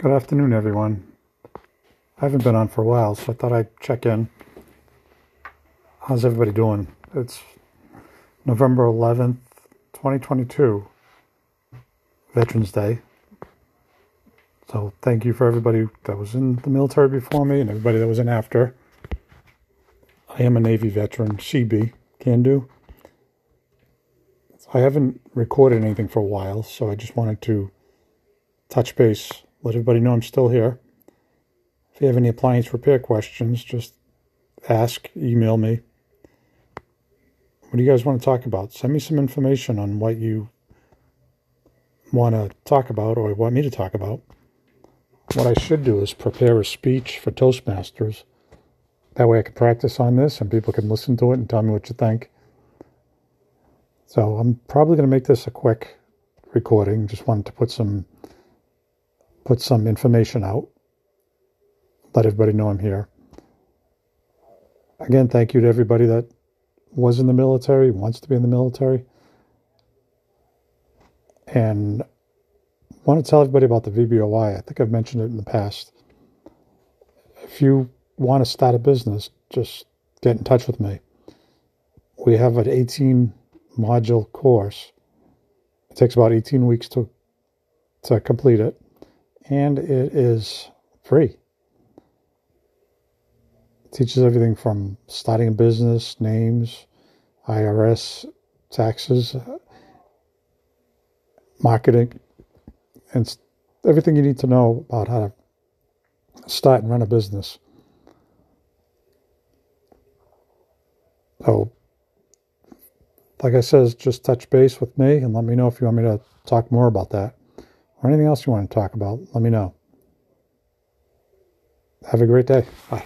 Good afternoon, everyone. I haven't been on for a while, so I thought I'd check in. How's everybody doing? It's November 11th, 2022, Veterans Day. So thank you for everybody that was in the military before me and everybody that was in after. I am a Navy veteran, Seabee, can do. I haven't recorded anything for a while, so I just wanted to touch base, let everybody know I'm still here. If you have any appliance repair questions, just ask, email me. What do you guys want to talk about? Send me some information on what you want to talk about or want me to talk about. What I should do is prepare a speech for Toastmasters. That way I can practice on this and people can listen to it and tell me what you think. So I'm probably going to make this a quick recording. Just wanted to put some put some information out. Let everybody know I'm here. Again, thank you to everybody that was in the military, wants to be in the military. And want to tell everybody about the VBOI. I think I've mentioned it in the past. If you want to start a business, just get in touch with me. We have an 18 module course. It takes about 18 weeks to to complete it, and it is free. It teaches everything from starting a business, names, IRS, taxes, uh, marketing, and everything you need to know about how to start and run a business. So like I said, just touch base with me and let me know if you want me to talk more about that or anything else you want to talk about. Let me know. Have a great day. Bye.